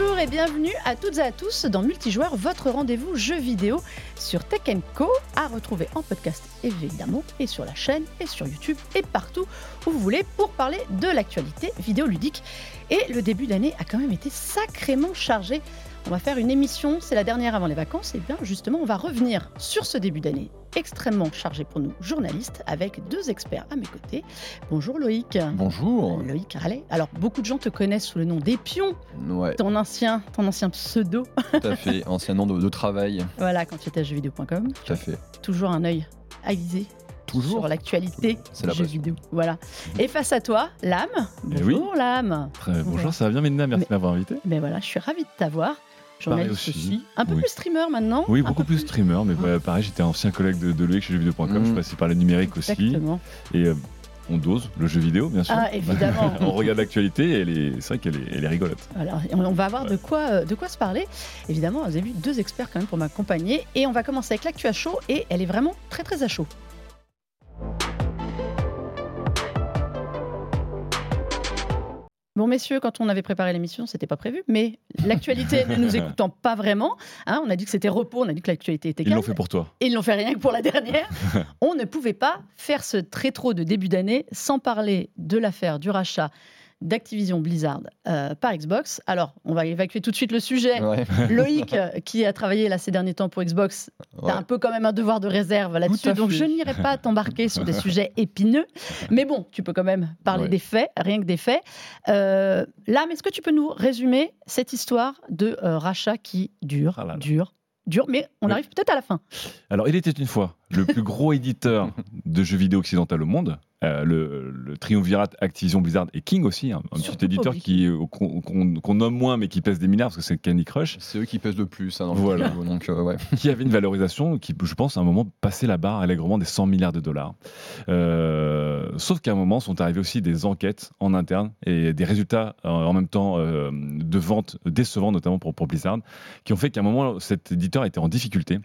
Bonjour et bienvenue à toutes et à tous dans Multijoueur, votre rendez-vous jeu vidéo sur Tech Co, à retrouver en podcast évidemment, et sur la chaîne, et sur YouTube, et partout où vous voulez pour parler de l'actualité vidéoludique. Et le début d'année a quand même été sacrément chargé. On va faire une émission, c'est la dernière avant les vacances, et bien justement on va revenir sur ce début d'année extrêmement chargé pour nous journalistes avec deux experts à mes côtés. Bonjour Loïc. Bonjour. Loïc Rallet. Alors beaucoup de gens te connaissent sous le nom d'Epion, Ouais, ton ancien, ton ancien pseudo. tout à fait. Ancien nom de, de travail. voilà, quand tu étais à jeuxvideo.com. Tout à fait. Toujours un œil aiguisé Toujours. sur l'actualité la du jeu passion. vidéo. Voilà. Et face à toi, Lame. Eh oui. Bonjour Lame. Très- bonjour, ça va bien, Mélina Merci Mais- de m'avoir invité. Ben voilà, je suis ravie de t'avoir. Journaliste aussi. aussi. Un peu Oui. plus streamer maintenant. Oui, beaucoup plus streamer, mais bah, pareil, j'étais ancien collègue de, de Loïc chez jeuxvideo.com, je suis Mm. passé par le numérique aussi. Exactement. Et euh, on dose le jeu vidéo, bien sûr. Ah, évidemment. on regarde l'actualité et c'est vrai qu'elle est, elle est rigolote. Alors, on on va avoir de quoi, euh, de quoi se parler. Évidemment, vous avez vu deux experts quand même pour m'accompagner. Et on va commencer avec l'actu à chaud. Et elle est vraiment très très à chaud. Bon, messieurs, quand on avait préparé l'émission, c'était pas prévu, mais l'actualité ne nous écoutant pas vraiment, hein, on a dit que c'était repos, on a dit que l'actualité était Ils calme, l'ont fait pour toi. et ils n'ont fait rien que pour la dernière. on ne pouvait pas faire ce très trop de début d'année sans parler de l'affaire du rachat d'Activision Blizzard euh, par Xbox. Alors, on va évacuer tout de suite le sujet. Ouais. Loïc, euh, qui a travaillé là ces derniers temps pour Xbox, ouais. T'as un peu quand même un devoir de réserve là-dessus, donc fait. je n'irai pas t'embarquer sur des sujets épineux. Mais bon, tu peux quand même parler Ouais. des faits, rien que des faits. Euh, là, mais est-ce que tu peux nous résumer cette histoire de euh, rachat qui dure, Ah là là. dure, dure, mais on Oui. arrive peut-être à la fin. Alors, il était une fois le plus gros éditeur de jeux vidéo occidental au monde. Euh, le, le triumvirat Activision Blizzard et King aussi, hein, un Surtout petit éditeur qui euh, qu'on nomme moins mais qui pèse des milliards parce que c'est Candy Crush. C'est eux qui pèsent le plus hein, dans le Voilà. vidéo, donc euh, ouais. qui avait une valorisation qui, je pense, à un moment passait la barre allègrement des 100 milliards de dollars. Euh, sauf qu'à un moment sont arrivées aussi des enquêtes en interne et des résultats euh, en même temps euh, de vente décevants, notamment pour, pour Blizzard, qui ont fait qu'à un moment cet éditeur était en difficulté.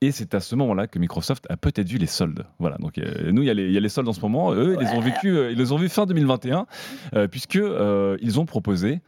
Et c'est à ce moment-là que Microsoft a peut-être vu les soldes. Voilà. Donc euh, nous, il y, a les- il y a les soldes en ce moment. Eux, ils les ont vécu, euh, ils les ont vus fin 2021, euh, puisque euh, ils ont proposé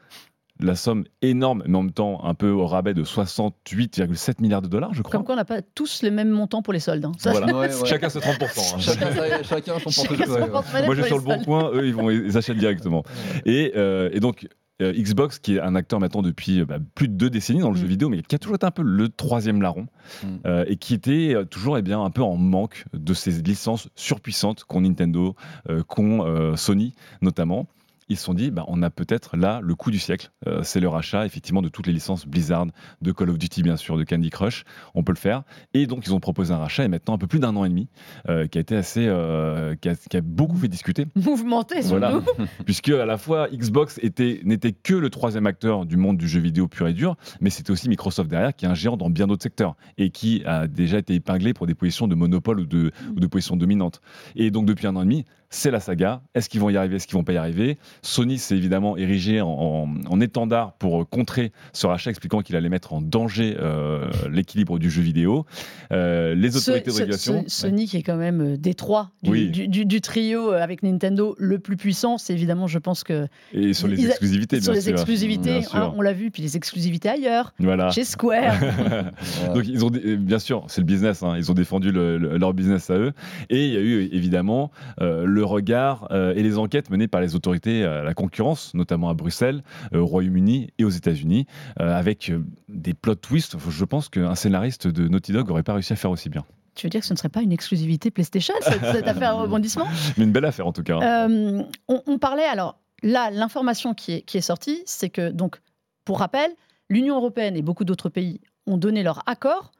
la somme énorme, mais en même temps un peu au rabais de 68,7 milliards de dollars, je crois. Comme quoi, on n'a pas tous le même montant pour les soldes. hein. Ça, Voilà. Ouais, ouais. Chacun ses 30%. hein. Chacun, chacun son Chacun portefeuille. ouais. Moi, j'ai sur le bon coin, eux, ils, vont, ils achètent directement. Et, euh, et donc, euh, Xbox, qui est un acteur maintenant depuis euh, bah, plus de deux décennies dans le Mm. jeu vidéo, mais qui a toujours été un peu le troisième larron, Mm. euh, et qui était toujours eh bien, un peu en manque de ces licences surpuissantes qu'ont Nintendo, euh, qu'ont euh, Sony notamment. Ils se sont dit, bah, on a peut-être là le coup du siècle. Euh, c'est le rachat, effectivement, de toutes les licences Blizzard, de Call of Duty, bien sûr, de Candy Crush. On peut le faire. Et donc, ils ont proposé un rachat, et maintenant, un peu plus d'un an et demi, euh, qui a été assez. euh, qui, a, qui a beaucoup fait discuter Mouvementé, voilà. Puisque à la fois Xbox était- n'était que le troisième acteur du monde du jeu vidéo pur et dur, mais c'était aussi Microsoft derrière, qui est un géant dans bien d'autres secteurs et qui a déjà été épinglé pour des positions de monopole ou de, ou de positions dominantes. Et donc depuis un an et demi, c'est la saga. Est-ce qu'ils vont y arriver? Est-ce qu'ils vont pas y arriver? Sony s'est évidemment érigé en, en- en étendard pour euh, contrer ce rachat, expliquant qu'il allait mettre en danger euh, l'équilibre du jeu vidéo. Euh, les autorités ce- de régulation. ce- Sony qui est quand même des trois du, Oui. du- du- du trio avec Nintendo le plus puissant, c'est évidemment, je pense que Et sur les Ils a- exclusivités, sur bien les sûr. exclusivités, Bien hein, on l'a vu, puis les exclusivités ailleurs, Voilà. chez Square. Donc ils ont bien sûr, c'est le business. hein, ils ont défendu le- le- leur business à eux. Et il y a eu évidemment euh, le regard euh, et les enquêtes menées par les autorités à la concurrence, notamment à Bruxelles, euh, au Royaume-Uni et aux États-Unis, euh, avec des plot twists. Je pense qu'un scénariste de Naughty Dog aurait pas réussi à faire aussi bien. tu veux dire que ce ne serait pas une exclusivité PlayStation, cette, cette affaire rebondissement? Mais une belle affaire en tout cas. hein. Euh, on, on parlait alors là, l'information qui est, qui est sortie, c'est que donc, pour rappel, l'Union européenne et beaucoup d'autres pays ont donné leur accord.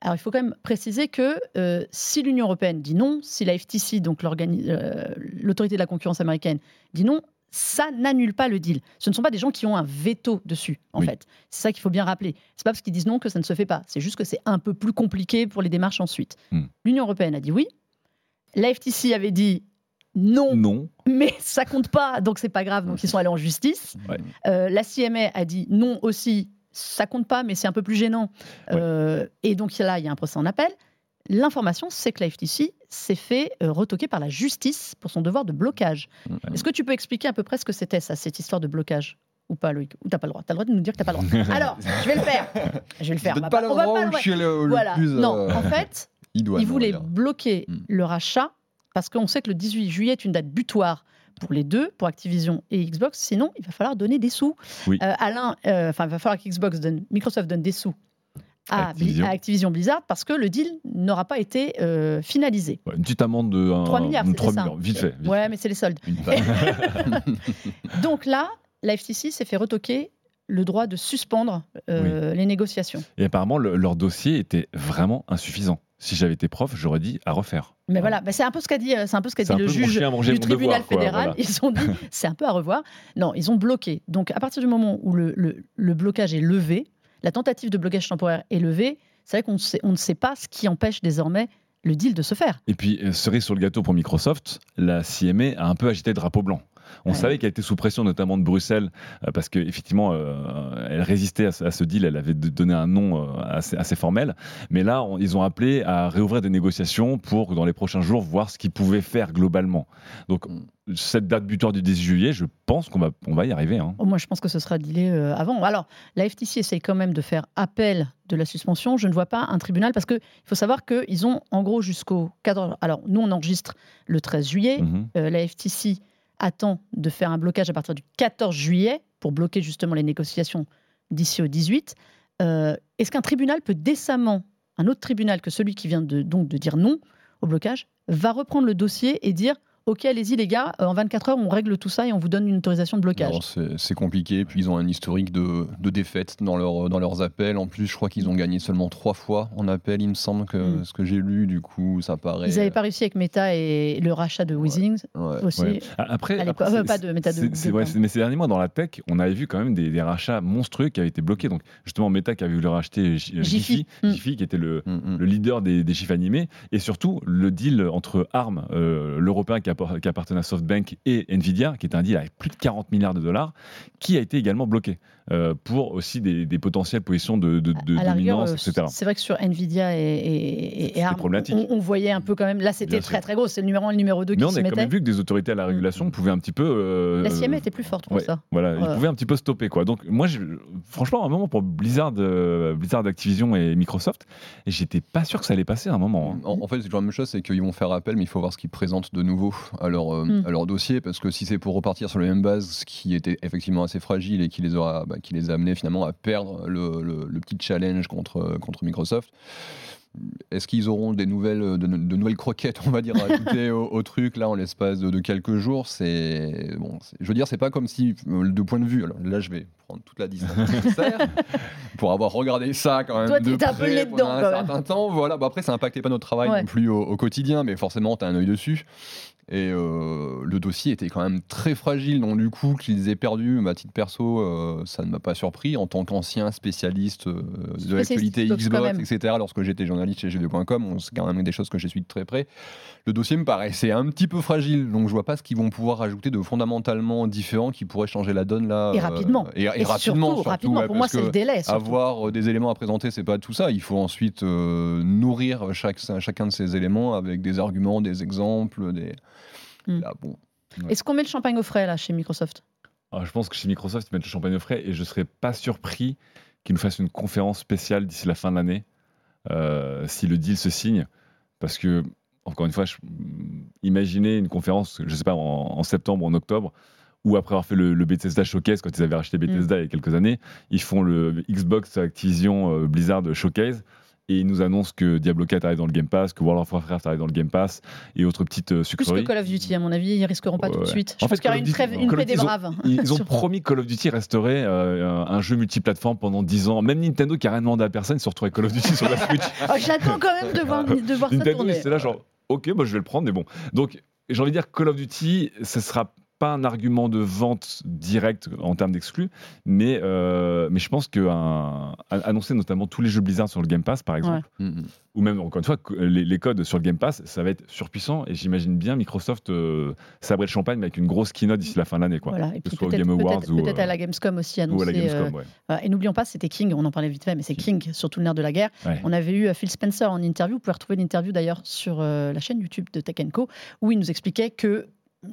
Alors il faut quand même préciser que euh, si l'Union européenne dit non, si la FTC, donc euh, l'autorité de la concurrence américaine, dit non, ça n'annule pas le deal. Ce ne sont pas des gens qui ont un veto dessus, en Oui. fait. C'est ça qu'il faut bien rappeler. C'est pas parce qu'ils disent non que ça ne se fait pas. C'est juste que c'est un peu plus compliqué pour les démarches ensuite. Hmm. L'Union européenne a dit oui. La FTC avait dit non, non. mais ça compte pas, donc c'est pas grave, donc ils sont allés en justice. Ouais. Euh, la CMA a dit non aussi, ça compte pas, mais c'est un peu plus gênant. Euh, et donc là, il y a un procès en appel. L'information, c'est que la FTC s'est fait euh, retoquer par la justice pour son devoir de blocage. Ouais. Est-ce que tu peux expliquer à peu près ce que c'était ça, cette histoire de blocage ou pas, Loïc? Ou t'as pas le droit? T'as le droit de nous dire que t'as pas le droit. Alors, je vais le faire. Je vais le faire. C'est On va pas on va le où je voir. suis le, le Voilà. plus. Non, euh, en fait, idoine, ils voulaient bloquer Mm. le rachat parce qu'on sait que le 18 juillet est une date butoir pour les deux, pour Activision et Xbox. Sinon, il va falloir donner des sous. Oui. Euh, Alain, euh, enfin, il va falloir qu'Xbox donne, Microsoft donne des sous à Activision. Bli- à Activision Blizzard parce que le deal n'aura pas été euh, finalisé. Ouais, Une petite amende de 3 milliards, de c'était 3 ça. millions, vite fait. vite Ouais, mais c'est les soldes. Donc là, la FTC s'est fait retoquer le droit de suspendre euh, les négociations. Et apparemment, le- leur dossier était vraiment insuffisant. Si j'avais été prof, j'aurais dit à refaire. Mais voilà, bah, c'est un peu ce qu'a dit, euh, c'est un peu ce qu'a dit le juge du tribunal devoir, quoi, fédéral. voilà. Ils ont dit c'est un peu à revoir. Non, ils ont bloqué. Donc à partir du moment où le, le- le blocage est levé, la tentative de blocage temporaire est levée, c'est vrai qu'on on ne sait pas ce qui empêche désormais le deal de se faire. Et puis, euh, cerise sur le gâteau pour Microsoft, la CMA a un peu agité le drapeau blanc. On Ouais. savait qu'elle était sous pression, notamment de Bruxelles, euh, parce qu'effectivement, elle résistait à ce, à ce deal, elle avait donné un nom euh, assez, assez formel. Mais là, on- ils ont appelé à réouvrir des négociations pour, dans les prochains jours, voir ce qu'ils pouvaient faire globalement. Donc, Mm. cette date butoir du 10 juillet, je pense qu'on va, on va y arriver. hein. Au moins, je pense que ce sera euh, avant. Alors, la FTC essaye quand même de faire appel de la suspension. Je ne vois pas un tribunal parce qu'il faut savoir qu'ils ont en gros jusqu'au 14. Alors, nous, on enregistre le 13 juillet. Mhm. Euh, la FTC attend de faire un blocage à partir du 14 juillet pour bloquer justement les négociations d'ici au 18. Euh, Est-ce qu'un tribunal peut décemment, un autre tribunal que celui qui vient de, donc de dire non au blocage, va reprendre le dossier et dire Ok, allez-y les gars, euh, en 24 heures, on règle tout ça et on vous donne une autorisation de blocage Non, c'est compliqué. Puis ils ont un historique de, de défaites dans, leur, dans leurs appels. En plus, je crois qu'ils ont gagné seulement trois fois en appel, il me semble, que Mm. ce que j'ai lu. Du coup, ça paraît. Ils n'avaient pas réussi avec Meta et le rachat de Wizings Ouais. aussi. Ouais. Après, après, euh, c'est- pas de Meta de- de- ouais, mais ces derniers mois dans la tech, on avait vu quand même des, des rachats monstrueux qui avaient été bloqués. Donc justement, Meta qui avait voulu racheter Jiffy. Jiffy, Mm. Qui était le, Mm, le leader des, des chiffres animés, et surtout le deal entre ARM, euh, l'européen qui, appar- qui appartenait à SoftBank, et Nvidia, qui était un deal avec plus de 40 milliards de dollars, qui a été également bloqué euh, pour aussi des, des potentielles positions de, de- rigueur, dominance, euh, etc. c'est vrai que sur Nvidia et, et, ARM, on, on voyait un peu quand même. Là, c'était très très gros. C'est le numéro 1 et le numéro 2 Mais qui on se a quand même vu que des autorités à la régulation pouvaient un petit peu. euh, La CMA était plus forte pour ouais, ça. Voilà, ils pouvaient un petit peu stopper quoi. Donc moi, je- franchement, à un moment pour Blizzard, euh, Blizzard, Activision et Microsoft, j'étais pas sûr que ça allait passer à un moment. hein. En, en fait, c'est toujours la même chose, c'est qu'ils vont faire appel, mais il faut voir ce qu'ils présentent de nouveau à leur, euh, Mm. à leur dossier, parce que si c'est pour repartir sur les mêmes bases, ce qui était effectivement assez fragile et qui les, aura, bah, qui les a amenés finalement à perdre le, le- le petit challenge contre, contre Microsoft, est-ce qu'ils auront des nouvelles, de, de nouvelles croquettes, on va dire, à ajouter au, au truc là en l'espace de, de quelques jours? C'est bon, je veux dire, c'est pas comme si, euh, de point de vue, alors là, je vais prendre toute la distance nécessaire pour avoir regardé ça quand même Toi, de près pendant dedans, un certain temps. Voilà, bah après, ça impactait pas notre travail Ouais. non plus au, au quotidien, mais forcément, tu as un œil dessus. Et euh, le dossier était quand même très fragile, donc du coup, qu'ils aient perdu, ma titre perso, euh, ça ne m'a pas surpris. En tant qu'ancien spécialiste euh, de l'actualité Xbox, etc., lorsque j'étais journaliste chez G2.com, on- c'est quand même des choses que j'ai suivies de très près. Le dossier me paraissait un petit peu fragile, donc je vois pas ce qu'ils vont pouvoir ajouter de fondamentalement différent qui pourrait changer la donne là. Et euh, rapidement. et, et Et rapidement, surtout, surtout, rapidement. ouais, pour moi, c'est le délai. surtout. avoir des éléments à présenter, c'est pas tout ça. Il faut ensuite nourrir chaque, chacun de ces éléments avec des arguments, des exemples, des. Mm. Là, bon. Est-ce qu'on met le champagne au frais là chez Microsoft? Alors, je pense que chez Microsoft, ils mettent le champagne au frais et je serais pas surpris qu'ils nous fassent une conférence spéciale d'ici la fin de l'année euh, si le deal se signe. Parce que, encore une fois, je- imaginez une conférence, je sais pas, en, en septembre ou en octobre, ou après avoir fait le, le Bethesda Showcase, quand ils avaient racheté Bethesda il y a quelques années, ils font le Xbox Activision euh, Blizzard Showcase. Et ils nous annoncent que Diablo 4 arrive dans le Game Pass, que World of Warcraft arrive dans le Game Pass, et autres petites euh, Plus sucreries. que Call of Duty, à mon avis, ils risqueront pas tout de suite. Je En pense qu'il y aura une, trêve, une paix des braves. Ils ont Sur- promis que Call of Duty resterait euh, un jeu multiplateforme pendant 10 ans. Même Nintendo, qui a rien demandé à personne, se retrouve avec Call of Duty sur la Switch. Ah, J'attends quand même de voir, de voir ça Nintendo, tourner. c'est là genre, ok, bah, je vais le prendre, mais bon. Donc, j'ai envie de dire Call of Duty, ce sera pas un argument de vente direct en termes d'exclus, mais, euh, mais je pense que un- annoncer notamment tous les jeux Blizzard sur le Game Pass, par exemple, Mm, ou même encore une fois les, les codes sur le Game Pass, ça va être surpuissant. Et j'imagine bien Microsoft euh, sabrer le champagne mais avec une grosse keynote d'ici la fin de l'année, quoi. Voilà. Et Que ce soit au peut-être Game Awards peut-être- ou, peut-être euh, à la Gamescom aussi ou à la annoncer. Gamescom, euh, ouais. voilà. Et n'oublions pas, c'était King, on en parlait vite fait, mais c'est King, surtout le nerf de la guerre. Ouais. On avait eu Phil Spencer en interview, vous pouvez retrouver l'interview d'ailleurs sur euh, la chaîne YouTube de Tech Co, où il nous expliquait que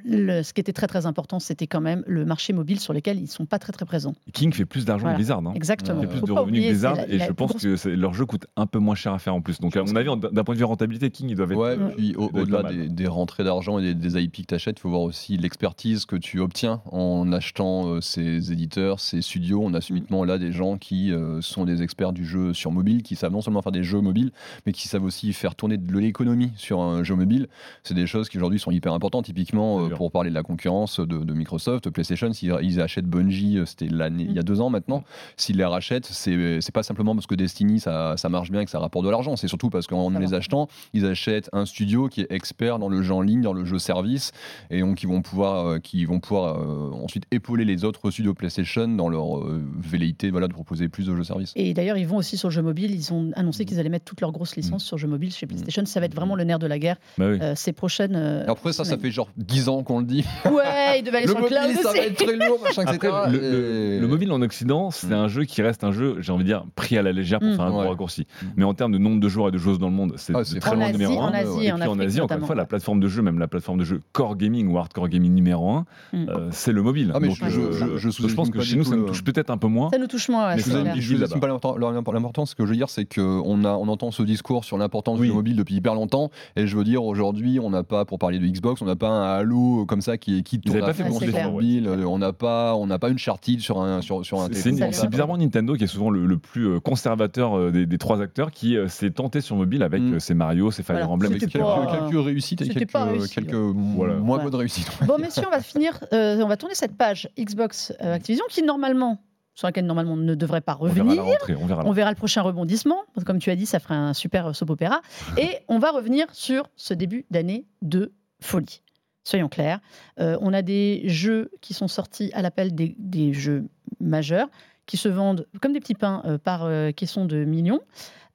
le- ce qui était très très important, c'était quand même le marché mobile sur lequel ils sont pas très très présents. King fait plus d'argent Voilà. que Blizzard. hein. Exactement. fait plus Faut de revenus que Blizzard la- et la je pense grosse- que leur jeu coûte un peu moins cher à faire en plus. Donc, à mon avis, d'un point de vue rentabilité, King, ils doivent être. Ouais, euh, puis au-delà des, des rentrées d'argent et des, des IP que tu achètes, il faut voir aussi l'expertise que tu obtiens en achetant euh, ces éditeurs, ces studios. On a subitement là des gens qui euh, sont des experts du jeu sur mobile, qui savent non seulement faire des jeux mobiles, mais qui savent aussi faire tourner de l'économie sur un jeu mobile. C'est des choses qui aujourd'hui sont hyper importantes. Typiquement, euh. Pour parler de la concurrence de, de Microsoft, PlayStation, s'ils ils achètent Bungie, euh, c'était l'année, il y a deux ans maintenant, s'ils les rachètent, c'est c'est pas simplement parce que Destiny ça, ça marche bien et que ça rapporte de l'argent, c'est surtout parce qu'en les achetant, ils achètent un studio qui est expert dans le jeu en ligne, dans le jeu service, et donc ils vont pouvoir, euh, qui vont pouvoir euh, ensuite épauler les autres studios PlayStation dans leur euh, velléité voilà, de proposer plus de jeux service. Et d'ailleurs, ils vont aussi sur le jeu mobile. Ils ont annoncé qu'ils allaient mettre toutes leurs grosses licences sur jeu mobile chez PlayStation. Ça va être vraiment le nerf de la guerre Bah oui. euh, ces prochaines. Après ça, ça fait genre 10 ans qu'on le dit. Ouais, ils devaient aller Le sur le cloud mobile, ça aussi. va être très lourd, machin, Après, etc. le, le- Et- le mobile en Occident, c'est Mm. un jeu qui reste un jeu, j'ai envie de dire, pris à la légère pour Mm. faire un gros Ouais. raccourci. Mm. Mais en termes de nombre de joueurs et de joueuses dans le monde, c'est Ah, très loin Asie, numéro en un. Asie Et et en puis en Afrique Asie, encore une fois, la plateforme de jeu, même la plateforme de jeu core gaming ou hardcore gaming numéro un, Mm. euh, c'est le mobile. Ah, mais Donc, je- je- euh, je- je donc je sous-estime pense que chez nous, ça nous touche peut-être un peu moins. Ça nous touche moins. Je ne pas l'importan- l'importance. Ce que je veux dire, c'est qu'on a, on entend ce discours sur l'importance du mobile depuis hyper longtemps. Et je veux dire, aujourd'hui, on n'a pas, pour parler de Xbox, on n'a pas un Halo comme ça qui, qui tourne pas fait d'efforts, mobile. On n'a pas, on n'a pas une Charted sur un, sur, sur un C'est téléphone bizarrement Nintendo qui est souvent le, le plus euh, conservateur euh, des, des trois acteurs qui euh, s'est tenté sur mobile avec Mm. euh, ses Mario, ses Fire Voilà. Emblem, Avec quelques, pas- quelques réussites et quelques, réussi, quelques Voilà. moins Ouais. bonnes réussites. Bon, messieurs, on va finir. euh, on va tourner cette page Xbox euh, Activision qui, normalement, sur laquelle normalement on ne devrait pas On verra revenir. la rentrée, on verra On verra le prochain rebondissement. Comme tu as dit, ça ferait un super euh, soap opéra. Et on va revenir sur ce début d'année de folie. Soyons clairs. Euh, on a des jeux qui sont sortis à l'appel des, des jeux majeurs qui se vendent comme des petits pains euh, par euh, caisson de millions.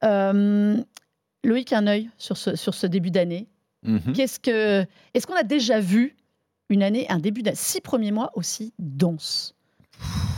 Euh, Loïc, un œil sur ce, sur ce début d'année. Mhm. Qu'est-ce que, est-ce qu'on a déjà vu une année, un début d'année, six premiers mois aussi dense?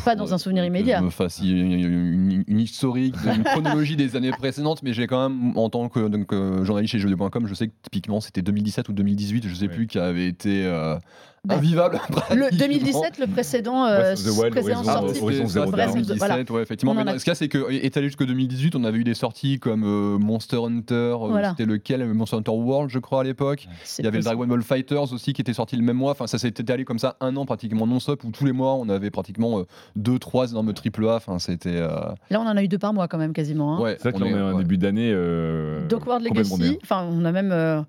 Pas dans un souvenir Que immédiat. Je me fasse une, une- une historique, une chronologie des années précédentes, mais j'ai quand même, en tant que donc, euh, journaliste chez jeuxvideo.com, je sais que typiquement c'était 2017 ou 2018, je sais Ouais. plus, qui avait été euh, Bah, invivable. Le pratiquement. 2017, le précédent, euh, the Wild, précédent sorti. Horizon C'était Zero ça, Dawn. c'était 2017, Voilà. ouais, effectivement. Mais a- ce qu'il y a, c'est que, étalé jusque 2018, on avait eu des sorties comme euh, Monster Hunter, euh, Voilà. c'était lequel? Monster Hunter World, je crois, à l'époque. Il y avait le possible. Dragon Ball Fighters aussi qui était sorti le même mois. Enfin, ça s'était allé comme ça un an pratiquement non-stop où tous les mois on avait pratiquement euh, deux, trois énormes triple A. Enfin, c'était. euh, Là, on en a eu deux par mois quand même, quasiment. hein. ouais, C'est vrai que là, on est un ouais. début d'année. Euh, Hogwarts Legacy, enfin, on a même. euh,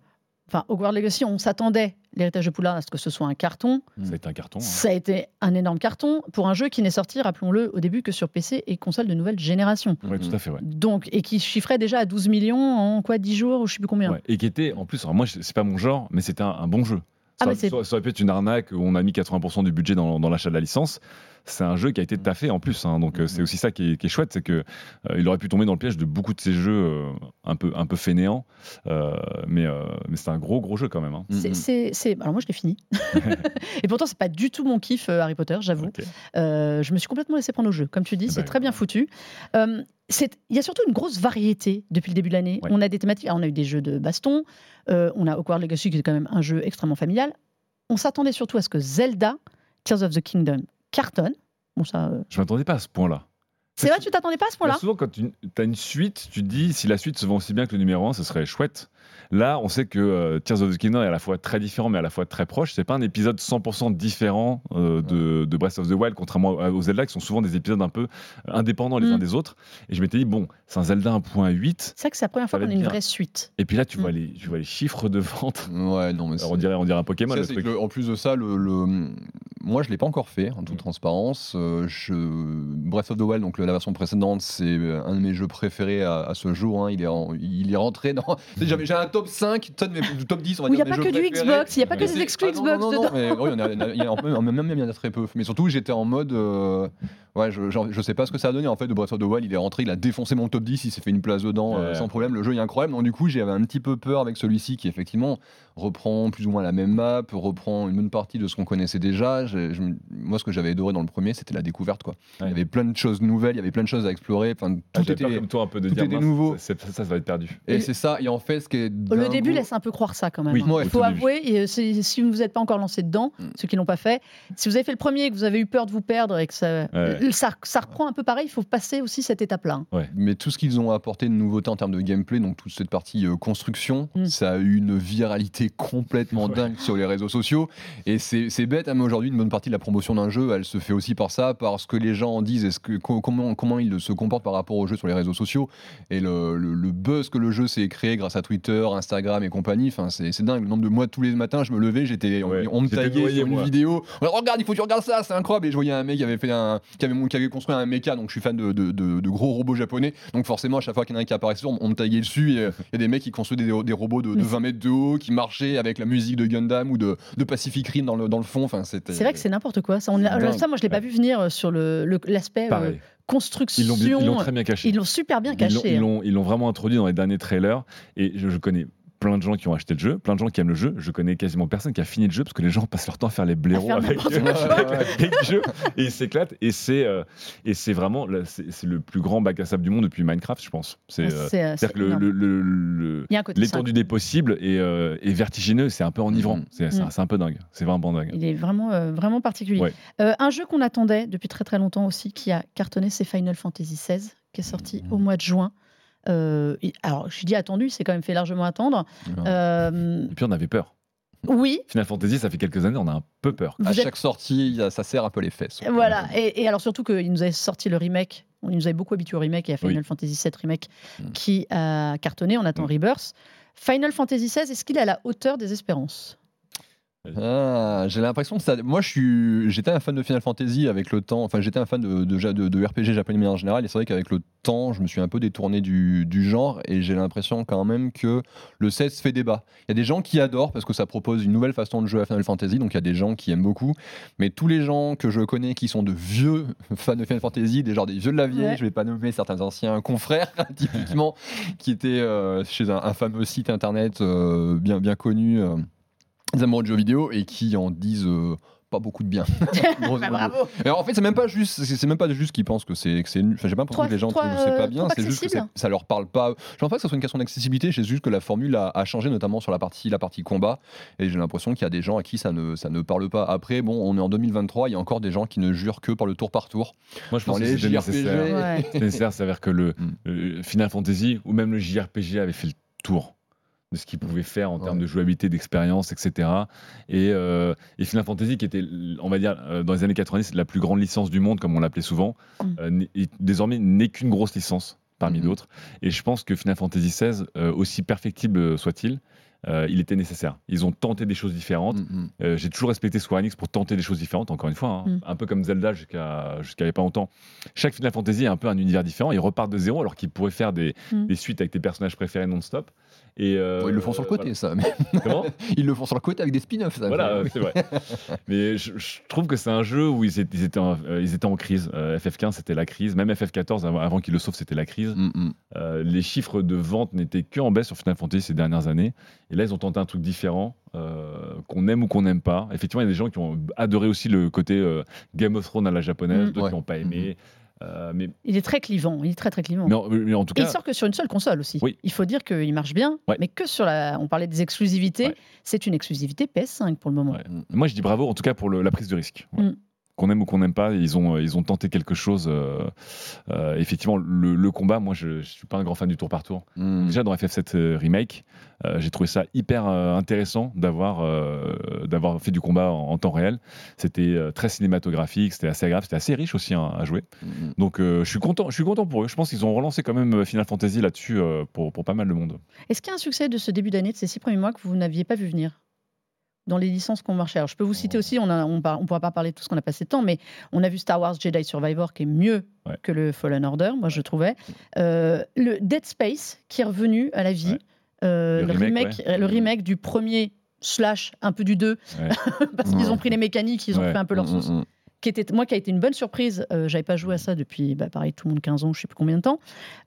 Enfin, Hogwarts Legacy, on s'attendait, l'héritage de Poudlard, à ce que ce soit un carton. Ça a été un carton. hein. Ça a été un énorme carton pour un jeu qui n'est sorti, rappelons-le, au début que sur PC et console de nouvelle génération. Ouais, tout à fait, ouais. Donc, et qui chiffrait déjà à 12 millions en quoi 10 jours ou je sais plus combien. Ouais, Et qui était, en plus, alors moi, c'est pas mon genre, mais c'était un, un bon jeu. Ah, Ça, mais c'est- ça- ça aurait pu être une arnaque où on a mis 80% du budget dans, dans l'achat de la licence. C'est un jeu qui a été taffé en plus, hein, donc euh, c'est aussi ça qui est, qui est chouette, c'est que euh, il aurait pu tomber dans le piège de beaucoup de ces jeux euh, un peu un peu fainéants, euh, mais euh, mais c'est un gros gros jeu quand même. hein. C'est- Alors moi je l'ai fini. et pourtant c'est pas du tout mon kiff euh, Harry Potter, j'avoue. Euh, je me suis complètement laissé prendre au jeu. Comme tu dis, Eh c'est ben, très bien foutu. Euh, Il y a surtout une grosse variété depuis le début de l'année. Ouais. On a des thématiques. Alors, on a eu des jeux de baston. euh, on a Hogwarts Legacy qui est quand même un jeu extrêmement familial. On s'attendait surtout à ce que Zelda, Tears of the Kingdom, cartonne. Bon ça. euh, Je m'attendais pas à ce point-là. C'est vrai, tu t'attendais pas à ce point-là souvent, quand tu as une suite, tu te dis si la suite se vend aussi bien que le numéro 1, ce serait chouette. Là, on sait que euh, Tears of the Kingdom est à la fois très différent, mais à la fois très proche. C'est pas un épisode 100% différent euh, de, de Breath of the Wild, contrairement aux Zelda, qui sont souvent des épisodes un peu indépendants les Mm. uns des autres. Et je m'étais dit, bon, c'est un Zelda 1.8. C'est vrai que c'est la première fois qu'on a une bien. vraie suite. Et puis là, tu, Mm. vois, les, tu vois les chiffres de vente. Ouais, non, mais Alors, on, dirait, on dirait un Pokémon. Ça, le en plus de ça, le, le- moi je l'ai pas encore fait, en toute transparence. Euh, je... Breath of the Wild, donc le- la version précédente, c'est euh, un de mes jeux préférés à, à ce jour. hein. Il, est en- il est rentré dans. J'ai un top 5, toi, de mes- du top 10, on va Où il n'y dire. a pas que jeux du préférés. Xbox, il n'y a pas que des exclus Ah non, Xbox non, non, dedans. mais oui, a- a- a- même il y en a très peu. Mais surtout, j'étais en mode. euh, Ouais, je, je sais pas ce que ça a donné en fait de Breath of the Wild. Il est rentré, il a défoncé mon top 10, il s'est fait une place dedans euh, sans problème. Le jeu est incroyable. Donc, du coup, j'avais un petit peu peur avec celui-ci qui, effectivement, reprend plus ou moins la même map, reprend une bonne partie de ce qu'on connaissait déjà. je moi, ce que j'avais adoré dans le premier, c'était la découverte. Quoi. Il y avait plein de choses nouvelles, il y avait plein de choses à explorer. Enfin, Ah, tout peur était. comme toi un peu de tout dire était nouveau. Ça, ça, ça va être perdu. Et Et- c'est ça. Et en fait, ce qui est Le début laisse un peu croire ça quand même. Oui, hein. ouais, Il au faut avouer, et si, vous ne vous êtes pas encore lancé dedans, Mm. ceux qui l'ont pas fait, si vous avez fait le premier et que vous avez eu peur de vous perdre et que ça, Ouais. Ça, ça reprend un peu pareil, il faut passer aussi cette étape-là. Mais tout ce qu'ils ont apporté de nouveauté en termes de gameplay, donc toute cette partie euh, construction, Mm. ça a eu une viralité complètement Ouais. dingue sur les réseaux sociaux. Et c'est bête, hein, mais aujourd'hui, une bonne partie de la promotion d'un jeu, elle se fait aussi par ça, par ce que les gens en disent, est-ce que, co- comment, comment ils se comportent par rapport au jeu sur les réseaux sociaux. Et le, le- le buzz que le jeu s'est créé grâce à Twitter, Instagram et compagnie, c'est dingue. Le nombre de mois, tous les matins, je me levais, j'étais, Ouais, on me noyé, sur une moi. vidéo. Regarde, il faut que tu regardes ça, c'est incroyable. Et je voyais un mec qui avait, fait un, qui avait, qui avait construit un mecha, donc je suis fan de, de- de- de gros robots japonais. Donc forcément, à chaque fois qu'il y en a un qui apparaissait, on, on me taguait dessus. et, Il y a des mecs qui construisaient des, des robots de, de Mais 20 mètres de haut, qui marchaient avec la musique de Gundam ou de, de Pacific Rim dans le, dans le fond. Enfin, c'était. C'est vrai que c'est n'importe quoi. Ça, on ça, moi, je l'ai pas vu venir euh, sur le- le- l'aspect euh, construction. Ils l'ont bien- ils l'ont très bien caché. Ils l'ont super bien Ils l'ont- caché. Ils hein. l'ont ils l'ont vraiment introduit dans les derniers trailers. Et je, je connais plein de gens qui ont acheté le jeu, plein de gens qui aiment le jeu. Je connais quasiment personne qui a fini le jeu parce que les gens passent leur temps à faire les blaireaux faire avec, le jeu et ils s'éclatent. Et c'est euh, et c'est vraiment c'est le plus grand bac à sable du monde depuis Minecraft, je pense. C'est euh, que le- le- l'étendue des possibles est, euh, est vertigineux, c'est un peu enivrant, Mhm. c'est c'est un- peu dingue, c'est vraiment dingue. Il est vraiment, euh, vraiment particulier. Ouais. Euh, un jeu qu'on attendait depuis très très longtemps aussi, qui a cartonné, c'est Final Fantasy XVI, qui est sorti Mhm. au mois de juin. Euh, alors, je dis attendu, c'est quand même fait largement attendre. Euh, Et puis on avait peur. oui, Final Fantasy, ça fait quelques années, on a un peu peur. vous à êtes- chaque sortie, ça serre un peu les fesses. Voilà, et, et alors surtout qu'il nous avait sorti le remake, on nous avait beaucoup habitué au remake et à Final Oui. Fantasy VII Remake Mm. qui a cartonné, on attend Mm. Rebirth. Final Fantasy XVI, est-ce qu'il est à la hauteur des espérances? Ah, j'ai l'impression que ça. Moi, je suis, j'étais un fan de Final Fantasy avec le temps. Enfin, j'étais un fan de, de, de- de RPG japonais mais en général. Et c'est vrai qu'avec le temps, je me suis un peu détourné du, du genre. Et j'ai l'impression quand même que le 16 fait débat. Il y a des gens qui adorent parce que ça propose une nouvelle façon de jouer à Final Fantasy. Donc il y a des gens qui aiment beaucoup. Mais tous les gens que je connais qui sont de vieux fans de Final Fantasy, des gens des vieux de la vieille, Ouais. je vais pas nommer certains anciens confrères, typiquement, qui étaient euh, chez un, un fameux site internet euh, bien, bien connu. euh, des amoureux de jeux vidéo et qui en disent euh, pas beaucoup de bien. Bah. Bravo Et en fait, c'est même pas juste, c'est c'est même pas juste qu'ils pensent que c'est que c'est. Enfin, j'ai pas l'impression que les gens trouvent que c'est pas euh, bien. C'est juste que c'est- ça leur parle pas. Je pense pas que ce soit une question d'accessibilité. C'est juste que la formule a, a changé, notamment sur la partie la partie combat. Et j'ai l'impression qu'il y a des gens à qui ça ne ça ne parle pas. Après, bon, on est en 2023. Il y a encore des gens qui ne jurent que par le tour par tour. Moi, je pense que JRPG. nécessaire. Ouais. C'est nécessaire, c'est-à-dire que le Mm. euh, Final Fantasy ou même le JRPG avait fait le tour de ce qu'il pouvait faire en termes de jouabilité, d'expérience, etc. Et, euh, et Final Fantasy, qui était, on va dire, euh, dans les années 90, la plus grande licence du monde, comme on l'appelait souvent, Mm. euh, et désormais n'est qu'une grosse licence parmi Mhm. d'autres. Et je pense que Final Fantasy XVI, aussi perfectible soit-il, euh, il était nécessaire. Ils ont tenté des choses différentes. Mm, mm. Euh, j'ai toujours respecté Square Enix pour tenter des choses différentes, encore une fois, hein. Mm. un peu comme Zelda jusqu'à jusqu'à il y a pas longtemps. Chaque Final Fantasy a un peu un univers différent, ils repartent de zéro alors qu'ils pourraient faire des, Mm. des suites avec tes personnages préférés non-stop. Et euh, Bon, ils le font sur le côté, ça. Mais. Comment? ils le font sur le côté avec des spin-offs. ça. Voilà, c'est vrai. Mais je, je trouve que c'est un jeu où ils étaient, ils étaient, en, euh, ils étaient en crise. Euh, FF15, c'était la crise. Même FF14, avant, avant qu'ils le sauvent, c'était la crise. Mm, mm. Euh, les chiffres de vente n'étaient que en baisse sur Final Fantasy ces dernières années. Et là, ils ont tenté un truc différent, qu'on aime ou qu'on n'aime pas. Effectivement, il y a des gens qui ont adoré aussi le côté Game of Thrones à la japonaise, Mm. d'autres qui n'ont pas aimé. Euh, mais, Il est très clivant, il est très très clivant. mais, en, mais en tout Et il sort que sur une seule console aussi. Oui. Il faut dire qu'il marche bien, Ouais. mais que sur la. On parlait des exclusivités, Ouais. c'est une exclusivité PS5 pour le moment. Ouais. moi, je dis bravo, en tout cas, pour le- la prise de risque. Mm. Qu'on aime ou qu'on n'aime pas, ils ont, ils ont tenté quelque chose. euh, euh, effectivement, le, le combat, moi, je ne suis pas un grand fan du tour par tour. Mm. Déjà dans FF7 euh, Remake, euh, j'ai trouvé ça hyper euh, intéressant d'avoir euh, d'avoir fait du combat en, en temps réel. C'était euh, très cinématographique, c'était assez agréable, c'était assez riche aussi hein, à jouer. Mm, mm. Donc euh, je suis content, je suis content pour eux. Je pense qu'ils ont relancé quand même euh, Final Fantasy là-dessus euh, pour, pour pas mal de monde. Est-ce qu'il y a un succès de ce début d'année, de ces six premiers mois, que vous n'aviez pas vu venir? Dans les licences qu'on marchait Alors, je peux vous citer aussi, on ne on, par- on pourra pas parler de tout ce qu'on a passé de temps, mais on a vu Star Wars Jedi Survivor qui est mieux Ouais. que le Fallen Order, moi je trouvais. Euh, le Dead Space qui est revenu à la vie. Ouais. Euh, Le le, remake, remake, ouais. le remake du premier slash un peu du 2 Ouais. parce qu'ils ont pris les mécaniques, ils ont fait un peu leur Mm, sauce. Qui était, moi, qui a été une bonne surprise. Euh, J'avais pas joué à ça depuis, bah, pareil, tout le monde 15 ans, je sais plus combien de temps.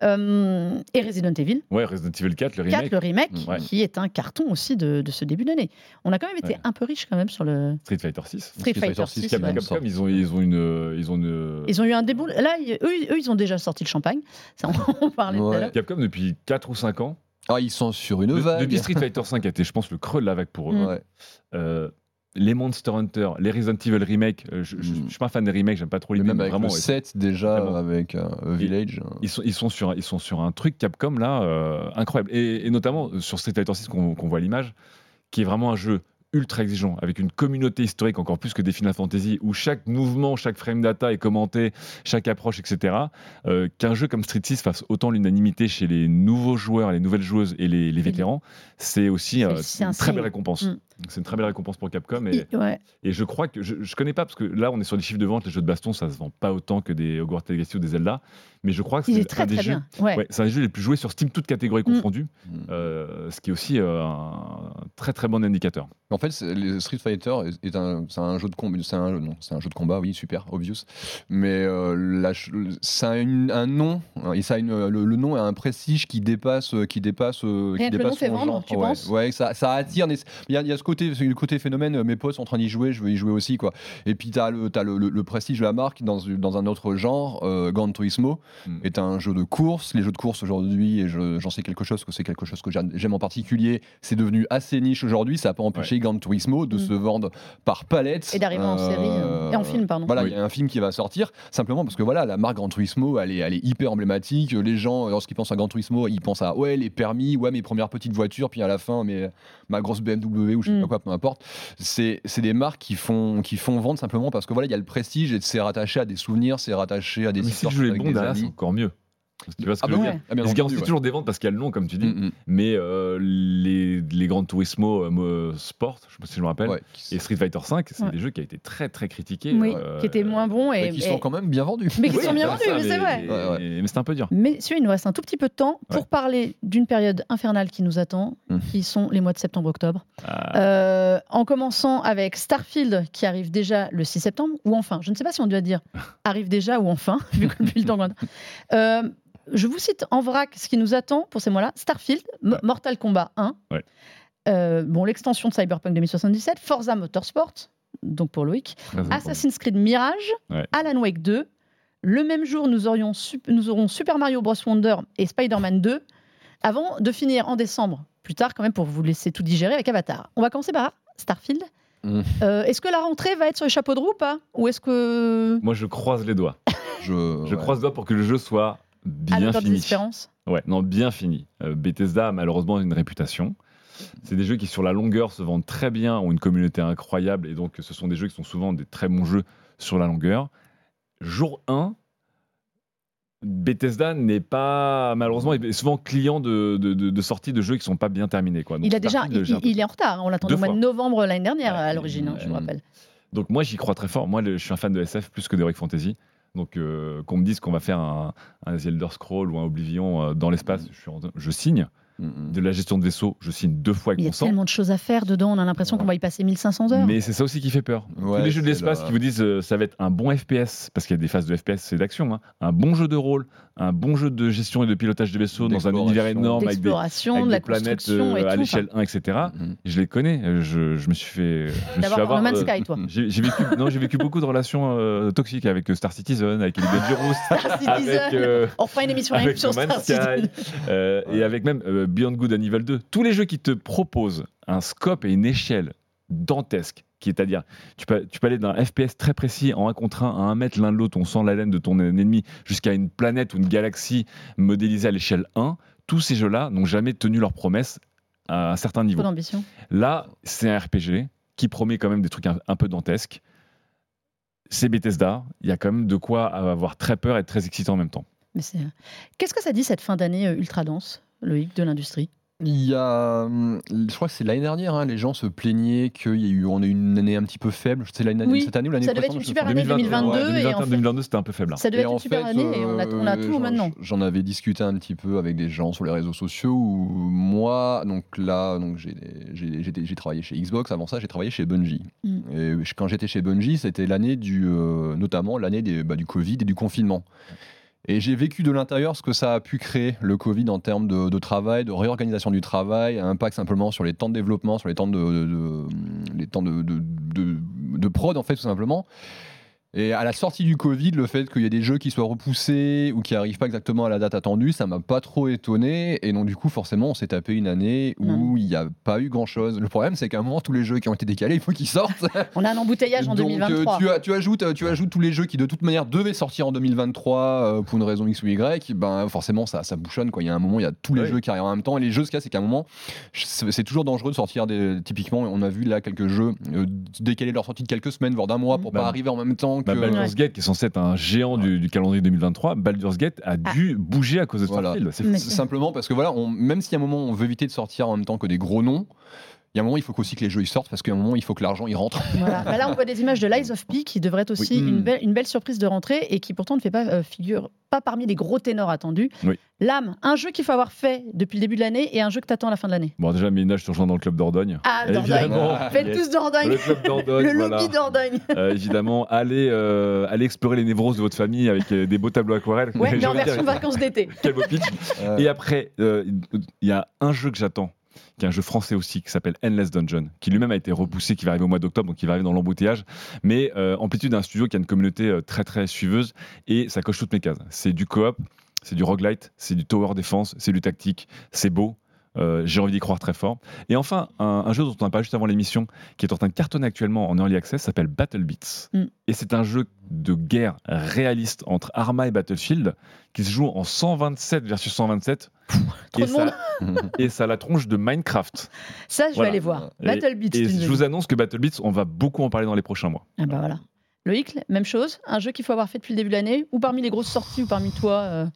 Euh, et Resident Evil Ouais, Resident Evil 4, le 4, remake. le remake, Mm, ouais. qui est un carton aussi de, de ce début d'année. On a quand même été Ouais. un peu riche quand même sur le Street Fighter 6. Street Street Fighter Fighter 6. VI, Capcom, Capcom, ils ont, ils ont une, ils ont une. Ils ont eu un déboule. Là, ils- eux, eux, ils ont déjà sorti le champagne. Ça, on en parlait tout à Ouais. l'heure. Capcom depuis 4 ou 5 ans. Ah, ils sont sur une De- vague. depuis Street Fighter 5 a été, je pense, le creux de la vague pour eux. Mm. Ouais. Euh, les Monster Hunter, les Resident Evil remake, euh, je, je, Mm. je suis pas fan des remakes, j'aime pas trop Mais l'idée, même avec vraiment. le ouais, 7 déjà, Vraiment. avec euh, Village. Ils sont, ils, sont sur, ils sont sur un truc Capcom là euh, incroyable. Et, et notamment sur Street Fighter 6 qu'on qu'on voit à l'image, qui est vraiment un jeu ultra exigeant, avec une communauté historique encore plus que des Final Fantasy, où chaque mouvement, chaque frame data est commenté, chaque approche, etc. euh, Qu'un jeu comme Street 6 fasse autant l'unanimité chez les nouveaux joueurs, les nouvelles joueuses et les, les vétérans, c'est aussi euh, une très belle récompense. Mm. C'est une très belle récompense pour Capcom. Et, Et- ouais. et je crois que je, je connais pas parce que là on est sur des chiffres de vente, les jeux de baston ça se vend pas autant que des Hogwarts Legacy ou des Zelda, mais je crois que c'est très un des très jeux. bien. Ouais. Ouais, c'est un des jeux les plus joués sur Steam, toutes catégories Mm. confondues, Mm. euh, ce qui est aussi euh, un très très bon indicateur. En fait, les Street Fighter est, un, c'est un jeu de combat. C'est un, jeu- non, c'est un jeu de combat, oui, super, obvious. Mais euh, la ça a une- un nom, et ça a une- le, le nom a un prestige qui dépasse, qui dépasse, qui que le dépasse nom fait vendre, genre. tu ouais, penses? Ouais, ça, ça attire. Il y a, y a ce côté, le côté phénomène. euh, Mes potes sont en train d'y jouer, je veux y jouer aussi, quoi. Et puis t'as le, t'as le, le, le prestige de la marque dans, dans un autre genre. Euh, Gran Turismo Mm. est un jeu de course. Les jeux de course aujourd'hui, et je- j'en sais quelque chose, que c'est quelque chose que j'aime en particulier. C'est devenu assez niche aujourd'hui. Ça n'a pas empêché Gran Turismo de Mm. se vendre par palette Et d'arriver en série, euh, et en film, pardon. Voilà, il Oui. y a un film qui va sortir simplement parce que voilà, la marque Gran Turismo, elle est, elle est hyper emblématique. Les gens, lorsqu'ils pensent à Gran Turismo, ils pensent à ouais les permis, ouais mes premières petites voitures, puis à la fin mais ma grosse BMW ou je sais Mm. pas quoi, peu importe. C'est des marques qui font qui font vendre simplement parce que voilà, il y a le prestige et c'est rattaché à des souvenirs, c'est rattaché à des Mais si histoires jeu est avec des amis. encore mieux. Tu vois ce que Ah je veux ouais. dire Ah, bien Ils se garantissent ouais. toujours des ventes parce qu'il y a le nom, comme tu dis. Mm, mm. Mais euh, les, les Gran Turismo euh, mo- Sport, je sais pas si je me rappelle, Ouais, et Street Fighter 5, c'est Ouais. des jeux qui ont été très très critiqués. Oui, euh, qui étaient moins bons et, mais qui et- sont quand même bien vendus. mais qui oui, sont bien vendus, mais c'est vrai. Ouais, ouais. Mais, mais c'est un peu dur. Messieurs, il nous reste un tout petit peu de temps pour Ouais. parler d'une période infernale qui nous attend, Mhm. qui sont les mois de septembre-octobre. Ah, Euh, en commençant avec Starfield qui arrive déjà le 6 septembre, ou enfin, je ne sais pas si on doit dire arrive déjà ou enfin, vu que depuis le temps. Euh, je vous cite en vrac ce qui nous attend pour ces mois-là Starfield, M- Ouais. Mortal Kombat 1, Ouais. euh, bon, l'extension de Cyberpunk 2077, Forza Motorsport, donc pour Loïc. Assassin's Creed Mirage, Ouais. Alan Wake 2. Le même jour, nous, aurions nous aurons Super Mario Bros. Wonder et Spider-Man 2, avant de finir en décembre, plus tard quand même, pour vous laisser tout digérer avec Avatar. On va commencer par Starfield. Mm. Euh, est-ce que la rentrée va être sur les chapeaux de roue ou pas? Ou est-ce que... Moi, je croise les doigts. Je, Je ouais. croise les doigts pour que le jeu soit bien fini. Ouais, non, bien fini. Euh, Bethesda a malheureusement une réputation. C'est des jeux qui, sur la longueur, se vendent très bien, ont une communauté incroyable, et donc ce sont des jeux qui sont souvent des très bons jeux sur la longueur. Jour 1, Bethesda n'est pas, malheureusement, est souvent client de, de, de- de sorties de jeux qui ne sont pas bien terminés. Quoi. Donc, il, a déjà, il, est en retard. hein. On l'attendait au mois de novembre l'année dernière Ouais, à l'origine, hein, je vous mm. rappelle. Donc moi j'y crois très fort. Moi je suis un fan de SF plus que d'Heroic Fantasy. Donc euh, qu'on me dise qu'on va faire un, un The Elder Scroll ou un Oblivion euh, dans l'espace, je, en- je signe. De la gestion de vaisseau, je signe deux fois Il y avec a sang. tellement de choses à faire dedans, on a l'impression qu'on va y passer 1500 heures. Mais c'est ça aussi qui fait peur. Ouais, Tous les jeux de l'espace la- qui vous disent euh, ça va être un bon FPS, parce qu'il y a des phases de FPS, c'est d'action, hein. un bon jeu de rôle, un bon jeu de gestion et de pilotage de vaisseau dans un univers énorme avec des, avec de la des planètes construction euh, et à tout. l'échelle 1, etc. Mm, mm. Je les connais. euh, Je, je me suis fait. Je D'abord avoir, No euh, Sky, toi. J'ai j'ai vécu, non, j'ai vécu beaucoup de relations euh, toxiques avec Star Citizen, avec Elite Dangerous, Star Citizen. avec, On une émission avec sur Star Citizen. Sky, et avec même Beyond Good and Evil 2. Tous les jeux qui te proposent un scope et une échelle dantesque, qui est à dire, tu peux, tu peux aller d'un FPS très précis en un contre un, à un mètre l'un de l'autre, on sent la laine de ton ennemi, jusqu'à une planète ou une galaxie modélisée à l'échelle 1. Tous ces jeux-là n'ont jamais tenu leurs promesses à un certain niveau. Là, c'est un RPG qui promet quand même des trucs un, un peu dantesques. C'est Bethesda, il y a quand même de quoi avoir très peur et être très excitant en même temps. C'est- Qu'est-ce que ça dit cette fin d'année euh, ultra dense, Loïc, de l'industrie Il y a, hum, je crois que c'est l'année dernière, hein, les gens se plaignaient qu'il y a eu, on a eu une année un petit peu faible. C'est l'année Oui, cette année ou l'année ça devait être une super année souviens plus. 2022, Ouais. et en fait- 2021-2022, c'était un peu faible. hein. Ça devait Et être une super fait, année et on a, on a euh, tout j'en- maintenant. J'en avais discuté un petit peu avec des gens sur les réseaux sociaux où moi, donc là, donc j'ai j'ai- j'étais- j'ai travaillé chez Xbox. Avant ça, j'ai travaillé chez Bungie. Mm. Et quand j'étais chez Bungie, c'était l'année du, euh, notamment l'année des- bah, du Covid et du confinement. Et j'ai vécu de l'intérieur ce que ça a pu créer, le Covid, en termes de, travail, de réorganisation du travail, impact simplement sur les temps de développement, sur les temps de, les temps de- de prod, en fait, tout simplement. Et à la sortie du Covid, le fait qu'il y ait des jeux qui soient repoussés ou qui n'arrivent pas exactement à la date attendue, ça m'a pas trop étonné. Et donc, du coup, forcément, on s'est tapé une année où il n'y a pas eu grand chose. Le problème, c'est qu'à un moment, tous les jeux qui ont été décalés, il faut qu'ils sortent. On a un embouteillage en Donc, euh, 2023. tu, as- tu ajoutes, euh, tu ajoutes tous les jeux qui, de toute manière, devaient sortir en 2023 euh, pour une raison X ou Y. Ben, forcément, ça, ça bouchonne. Quoi. Il y a un moment, il y a tous les Oui. jeux qui arrivent en même temps. Et les jeux, ce qu'il y a, c'est qu'à un moment, c'est toujours dangereux de sortir des. Typiquement, on a vu là quelques jeux euh, décaler leur sortie de quelques semaines, voire d'un mois, pour Bah, pas arriver en même temps Bah, Baldur's Gate, qui est censé être un géant du, du calendrier 2023, Baldur's Gate a dû bouger à cause de Voilà. Starfield. C'est Mais- C'est Simplement parce que voilà, on, même si à un moment on veut éviter de sortir en même temps que des gros noms, il y a un moment il faut aussi que les jeux ils sortent parce qu'à un moment il faut que l'argent il rentre. Voilà. Bah là, on voit des images de Lies of P qui devrait être aussi Oui. une, Mm. belle, une belle surprise de rentrée et qui pourtant ne fait pas euh, figure pas parmi les gros ténors attendus. Oui. L'âme, un jeu qu'il faut avoir fait depuis le début de l'année et un jeu que t'attends à la fin de l'année. Bon, déjà, Ménage se rejoint dans le club d'Ordogne. Ah, Dordogne. Évidemment. Faites Yes. tous Dordogne. Le club d'Ordogne, Le voilà. lobby Dordogne. Euh, évidemment, allez, euh, allez explorer les névroses de votre famille avec euh, des beaux tableaux aquarelles. Ouais, mais en version vacances d'été. Quel beau pitch. Euh, Et après, euh, il y a un jeu que j'attends, qui est un jeu français aussi, qui s'appelle Endless Dungeon, qui lui-même a été repoussé, qui va arriver au mois d'octobre, donc qui va arriver dans l'embouteillage. Mais euh, Amplitude est un studio qui a une communauté euh, très très suiveuse et ça coche toutes mes cases. C'est du coop, c'est du roguelite, c'est du tower defense, c'est du tactique, c'est beau. Euh, J'ai envie d'y croire très fort. Et enfin, un, un jeu dont on a parlé juste avant l'émission, qui est en train de cartonner actuellement en early access, s'appelle Battle Beats. Mm. Et c'est un jeu de guerre réaliste entre Arma et Battlefield, qui se joue en 127 versus 127. Trop et, ça, et ça a la tronche de Minecraft. Ça, je vais aller voir. Battle Beats. Et je vous annonce que Battle Beats, on va beaucoup en parler dans les prochains mois. Ah bah voilà. Loïc, même chose. Un jeu qu'il faut avoir fait depuis le début de l'année ou parmi les grosses sorties ou parmi toi, euh,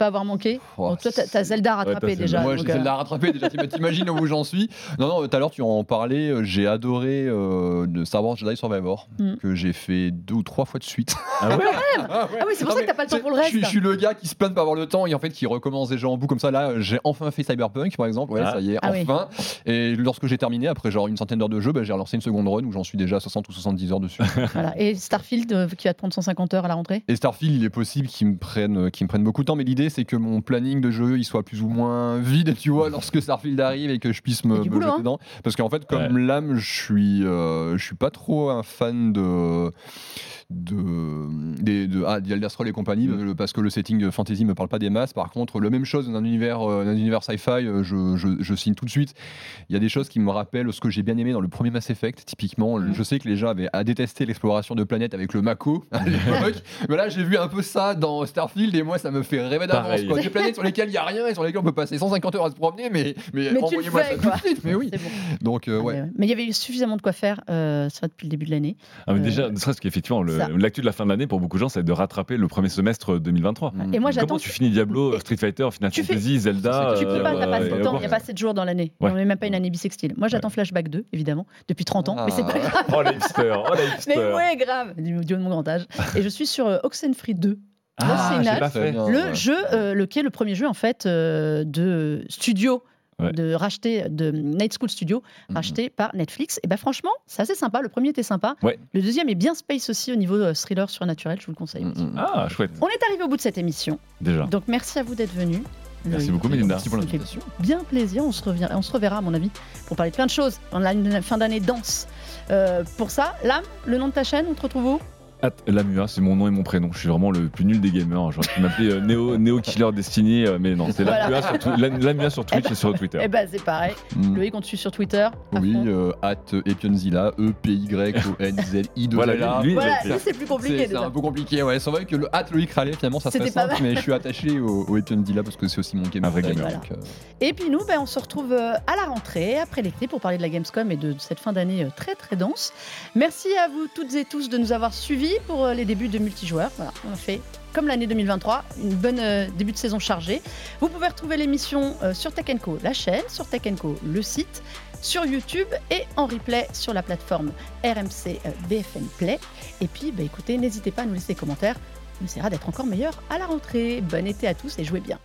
pas avoir manqué. Oh, Bon, toi, t'as Zelda Ouais, Zelda. déjà. Moi, j'ai euh, la rattraper déjà. t'im- T'imagines où j'en suis Non, non. Tout à l'heure, tu en parlais. euh, J'ai adoré euh, de Star Wars Jedi Survivor Mm. que j'ai fait deux ou trois fois de suite. Ah ouais Ah Ah oui, c'est pour ça que t'as pas le temps pour le reste. je suis le gars qui se plaint de pas avoir le temps et en fait qui recommence déjà en bout comme ça. Là, j'ai enfin fait Cyberpunk par exemple. Ouais, Ah. ça y est, Ah oui. enfin. Et lorsque j'ai terminé, après genre une centaine d'heures de jeu, bah, j'ai relancé une seconde run où j'en suis déjà à 60 ou 70 heures dessus. Voilà. Et Starfield euh, qui va te prendre 150 heures à la rentrée? Et Starfield, il est possible qu'il me prenne, qu'il me prenne beaucoup de temps, mais l'idée c'est que mon planning de jeu il soit plus ou moins vide, tu vois, lorsque Starfield arrive et que je puisse me, me boulot, jeter hein. dedans. Parce qu'en fait, comme l'âme, je suis, euh, je suis pas trop un fan de de, des- de, ah, d'Elder Scrolls et compagnie, Mm. euh, parce que le setting fantasy me parle pas des masses. Par contre, le même chose dans un univers, euh, dans un univers sci-fi, je, je, je signe tout de suite. Il y a des choses qui me rappellent ce que j'ai bien aimé dans le premier Mass Effect. Typiquement, Mm. je sais que les gens avaient à détester l'exploration de planètes avec le Mako à l'époque. Mais là, j'ai vu un peu ça dans Starfield et moi, ça me fait rêver d'avance. Quoi. Des planètes sur lesquelles il n'y a rien et sur lesquelles on peut passer 150 heures à se promener, mais, mais, Mais envoyez-moi ça quoi. tout de suite. Mais oui. Bon. Donc, euh, Ah, ouais. mais. Mais il y avait eu suffisamment de quoi faire, euh, ça depuis le début de l'année. Ah, mais Euh, Déjà, ne serait-ce qu'effectivement, l'actu de la fin de l'année, pour beaucoup de gens, c'est de rattraper le premier semestre 2023. Mm. Et moi, Comment j'attends. tu finis Diablo, Street Fighter, Final Tu fais- Fantasy, Zelda Tu peux pas, t'as pas assez et de temps, il n'y a pas assez de jours dans l'année. On n'est même pas une année bissextile. Moi, j'attends Flashback 2, évidemment, depuis 30 ans, mais c'est pas Ah. grave. Oh hipster, oh la Mais hipster. ouais, grave, du, du haut de mon grand âge. Et je suis sur euh, Oxenfree 2. Ah, fait. le ouais. jeu, euh, le, qui est le premier jeu en fait euh, de studio. Ouais. de racheter de Night School Studio Mhm. racheté par Netflix et ben franchement c'est assez sympa le premier était sympa Ouais. le deuxième est bien space aussi au niveau euh, thriller surnaturel je vous le conseille Mm, mm. Ah, chouette, on est arrivé au bout de cette émission déjà. donc merci à vous d'être venus Merci beaucoup, Mélinda. Merci pour l'invitation. bien plaisir. On se, revient, on se reverra, à mon avis, pour parler de plein de choses. On a une fin d'année dense. Euh, pour ça, Lame, le nom de ta chaîne, on te retrouve où? At Lamua, c'est mon nom et mon prénom. Je suis vraiment le plus nul des gamers. J'aurais pu m'appeler euh, Neo, Neo Killer Destiny, euh, mais non, c'est Voilà. Lamua sur, Lamua Twitch et sur Twitter. Eh ben, c'est pareil. Mm. Loïc, on te suit sur Twitter. Oui, euh, at Epionzilla, E-P-Y-O-N-Z-I de Voilà, lui, il Voilà, c'est plus compliqué C'est un peu compliqué, ouais. C'est vrai que le at Loïc Rallet, finalement, ça serait simple, mais je suis attaché au, au Epionzilla parce que c'est aussi mon game. Un vrai gamer. donc, euh, Et puis nous, ben, on se retrouve euh, à la rentrée, après l'été, pour parler de la Gamescom et de cette fin d'année très très dense. Merci à vous toutes et tous de nous avoir suivis pour euh, les débuts de multijoueurs. Voilà, on a fait comme l'année 2023, une bonne euh, début de saison chargée. Vous pouvez retrouver l'émission euh, sur Tech Co, la chaîne, sur Tech Co, le site, sur YouTube et en replay sur la plateforme RMC BFM Play. Et puis, bah, écoutez, n'hésitez pas à nous laisser des commentaires. On essaiera d'être encore meilleur à la rentrée. Bon été à tous et jouez bien.